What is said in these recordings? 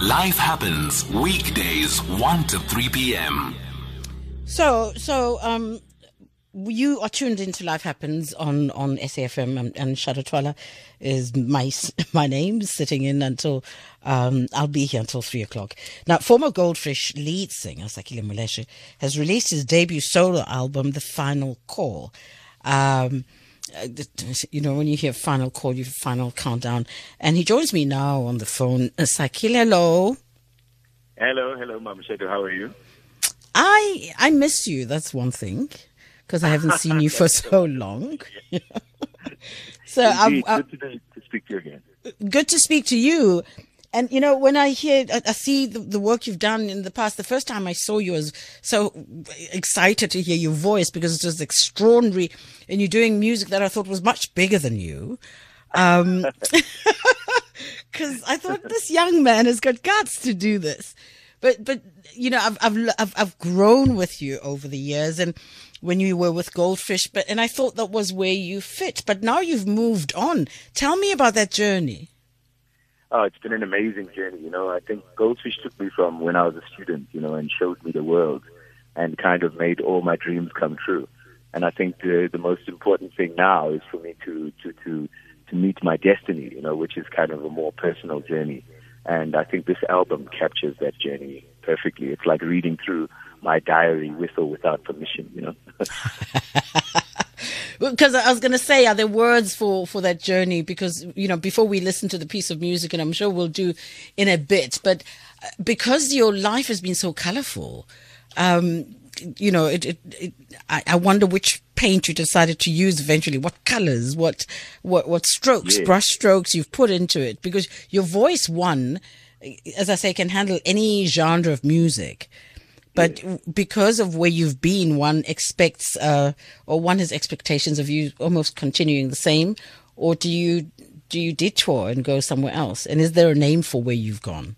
Life happens weekdays 1 to 3 p.m. So, so um, you are tuned into Life Happens on on SAFM, and, and Shadow is my my name, sitting in until um, I'll be here until three o'clock. Now, former Goldfish lead singer Sakhile Moleshe has released his debut solo album, The Final Call. Um, Uh, you know, when you hear final call, you final countdown. And he joins me now on the phone. Uh, Sakhile, hello. Hello, hello, Shadow. How are you? I I miss you. That's one thing because I haven't seen you for so long. so um, Indeed, I, I, good to, to speak to you again. Good to speak to you. And you know, when I hear, I, see the, the, work you've done in the past. The first time I saw you, I was so excited to hear your voice because it was extraordinary, and you're doing music that I thought was much bigger than you. Um, because I thought this young man has got guts to do this. But but you know, I've I've, I've grown with you over the years, and when you were with Goldfish, but and I thought that was where you fit. But now you've moved on. Tell me about that journey. Oh, it's been an amazing journey. You know, I think Goldfish took me from when I was a student, you know, and showed me the world and kind of made all my dreams come true. And I think the, the most important thing now is for me to, to, to, to meet my destiny, you know, which is kind of a more personal journey. And I think this album captures that journey perfectly. It's like reading through my diary with or without permission, you know. because I was going to say, are there words for for that journey? Because you know, before we listen to the piece of music, and I'm sure we'll do in a bit, but uh, because your life has been so colorful, um, you know, it, it, it I, I, wonder which paint you decided to use eventually, what colors, what what what strokes, yeah. brush strokes you've put into it, because your voice, one, as I say, can handle any genre of music. But because of where you've been, one expects, uh, or one has expectations of you almost continuing the same, or do you do you detour and go somewhere else? And is there a name for where you've gone?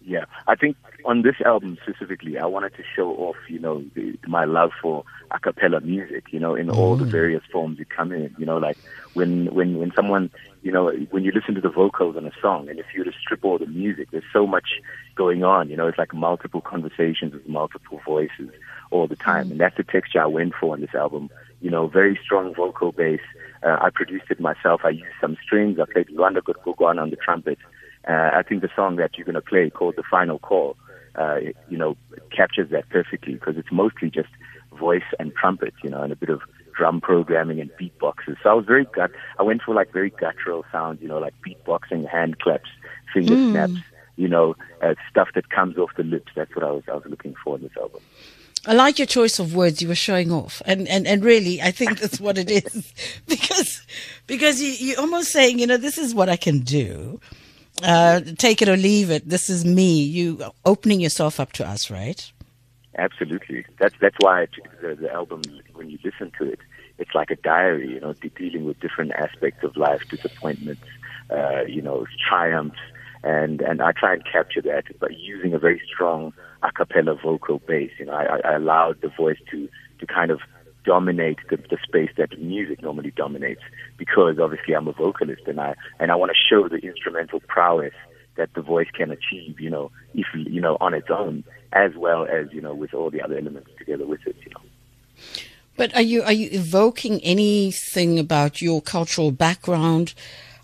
Yeah, I think on this album specifically, I wanted to show off, you know, the, my love for a cappella music, you know, in all the mm. various forms it come in. You know, like when when when someone, you know, when you listen to the vocals on a song, and if you were to strip all the music, there's so much going on. You know, it's like multiple conversations with multiple voices all the time, mm. and that's the texture I went for on this album. You know, very strong vocal bass. Uh, I produced it myself. I used some strings. I played Lwanda Gogwana on the trumpet. Uh, I think the song that you're going to play called The Final Call, uh, you know, captures that perfectly because it's mostly just voice and trumpet, you know, and a bit of drum programming and beatboxes. So I was very gut. I went for like very guttural sounds, you know, like beatboxing, hand claps, finger mm. snaps, you know, uh, stuff that comes off the lips. That's what I was I was looking for in this album. I like your choice of words. You were showing off, and and, and really, I think that's what it is, because because you, you're almost saying, you know, this is what I can do. Uh, take it or leave it. This is me. You opening yourself up to us, right? Absolutely. That's that's why the, the album, when you listen to it, it's like a diary. You know, dealing with different aspects of life, disappointments, uh, you know, triumphs, and and I try and capture that by using a very strong a cappella vocal bass. You know, I, I allowed the voice to to kind of dominate the, the space that music normally dominates because obviously I'm a vocalist and I and I want to show the instrumental prowess that the voice can achieve, you know, if you know on its own, as well as you know with all the other elements together with it, you know. But are you are you evoking anything about your cultural background?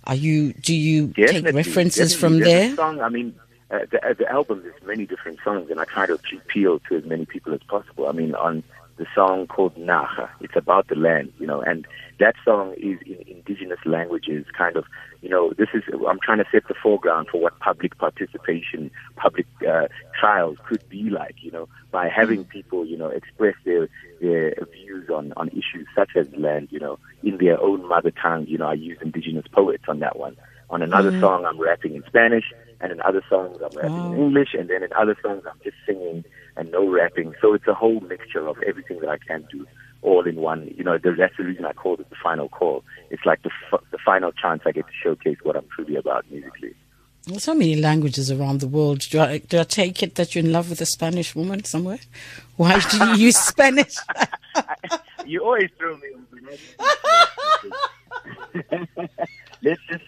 Are you do you definitely, take references from there? Song, I mean, uh, the, uh, the album has many different songs, and I try to appeal to as many people as possible. I mean, on the song called Naha. It's about the land, you know, and that song is in indigenous languages, kind of, you know, this is, I'm trying to set the foreground for what public participation, public uh, trials could be like, you know, by having people, you know, express their, their views on, on issues such as land, you know, in their own mother tongue. You know, I use indigenous poets on that one. On another mm-hmm. song, I'm rapping in Spanish, and in other songs, I'm rapping in mm. English, and then in other songs, I'm just singing and no rapping. So it's a whole mixture of everything that I can do all in one. You know, that's the reason I called it the final call. It's like the, f- the final chance I get to showcase what I'm truly about musically. There's so many languages around the world. Do I, do I take it that you're in love with a Spanish woman somewhere? Why do you use Spanish? you always throw me.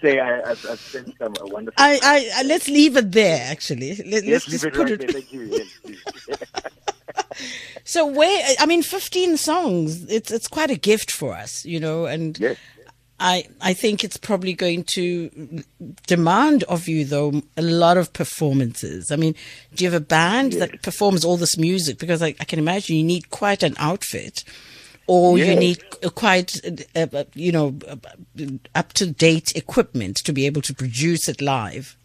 say I, I've, I've spent some a wonderful. I, I, let's leave it there. Actually, Let, us just it put right it. Thank you. So where? I mean, fifteen songs. It's it's quite a gift for us, you know, and yes. I I think it's probably going to demand of you though a lot of performances. I mean, do you have a band Yes. that performs all this music? Because I, I can imagine you need quite an outfit, or you need quite uh, uh, you know up to date equipment to be able to produce it live.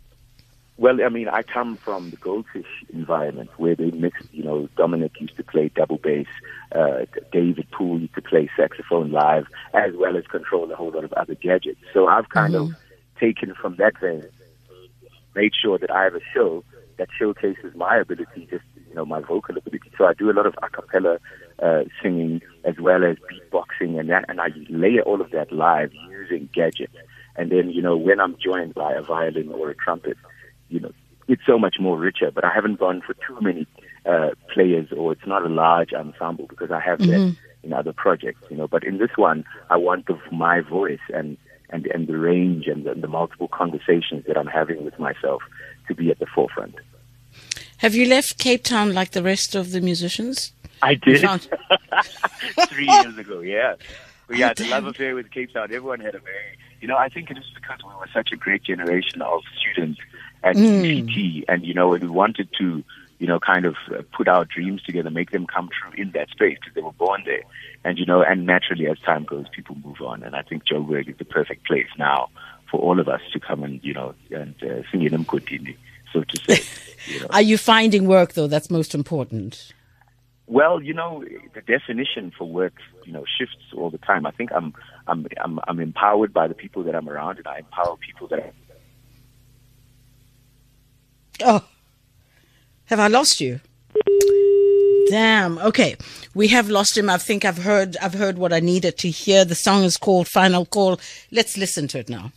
Well, I mean, I come from the Goldfish environment where they mixed, you know, Dominic used to play double bass, uh, David Poole used to play saxophone live, as well as control a whole lot of other gadgets. So I've kind of taken from that vein, made sure that I have a show that showcases my ability, just, you know, my vocal ability. So I do a lot of a cappella uh, singing as well as beatboxing and that, and I layer all of that live using gadgets. And then, you know, when I'm joined by a violin or a trumpet, you know, it's so much more richer. But I haven't gone for too many uh, players, or it's not a large ensemble because I have that in other projects, you know. But in this one, I want the, my voice and and and the range and the, the multiple conversations that I'm having with myself to be at the forefront. Have you left Cape Town like the rest of the musicians? I did found- three years ago. Yeah, We had a love affair with Cape Town. Everyone had a very, you know, I think it is because we were such a great generation of students at UCT, and you know, we wanted to, you know, kind of put our dreams together, make them come true in that space because they were born there, and you know, and naturally as time goes, people move on, and I think Joburg is the perfect place now for all of us to come and you know and uh, sing in Mkotini, so to say. You know. Are you finding work though? That's most important. Well, you know, the definition for work, you know, shifts all the time. I think I'm, I'm, I'm, I'm empowered by the people that I'm around, and I empower people that. I, Oh, have I lost you? Damn. Okay, we have lost him. I think I've heard. I've heard what I needed to hear. The song is called "Final Call." Let's listen to it now.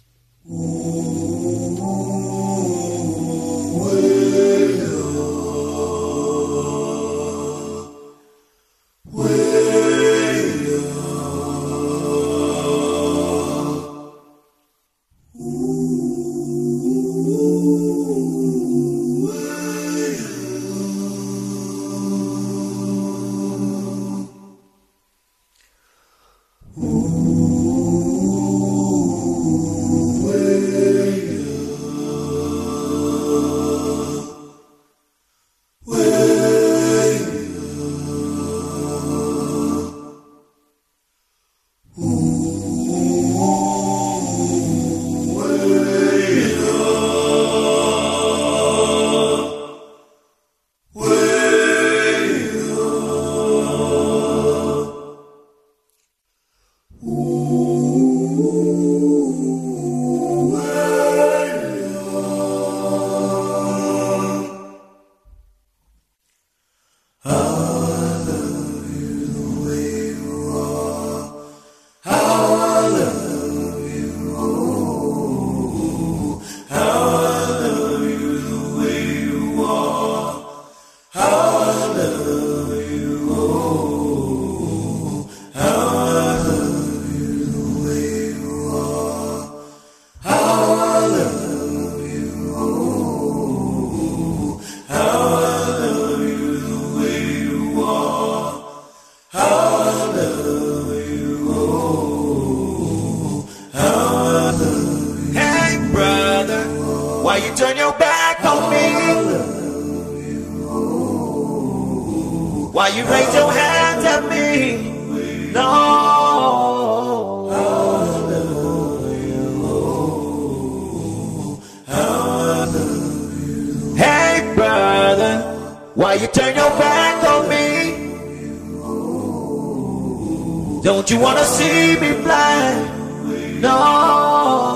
Hey, on me? Why you raise your hands at me? No. Hey, brother, why you turn your back on me? Don't you wanna see me blind? No.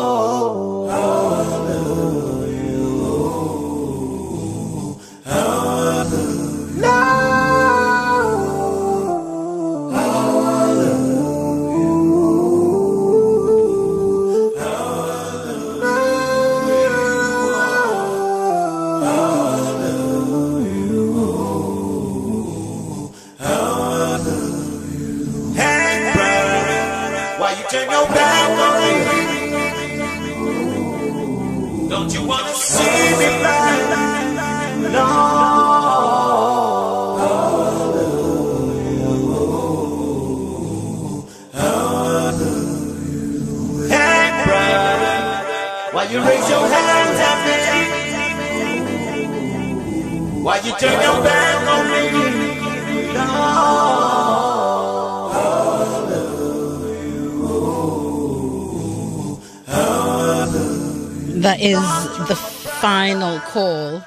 You turn your back on me? That is the final call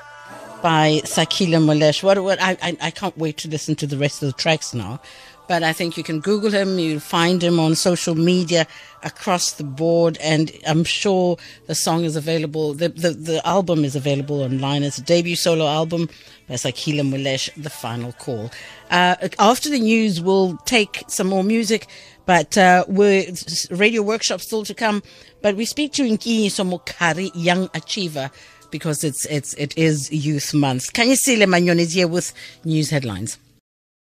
by Sakhile Moleshe. What, what I, I, I can't wait to listen to the rest of the tracks now. But I think you can Google him, you'll find him on social media across the board, and I'm sure the song is available. The, the, the album is available online. It's a debut solo album by Sakhile Moleshe, The Final Call. Uh, after the news, we'll take some more music, but uh, we're radio workshop still to come. But we speak to Nki Somokari, Young Achiever, because it's it's it is Youth Month. Kanyisile Manyon is here with news headlines.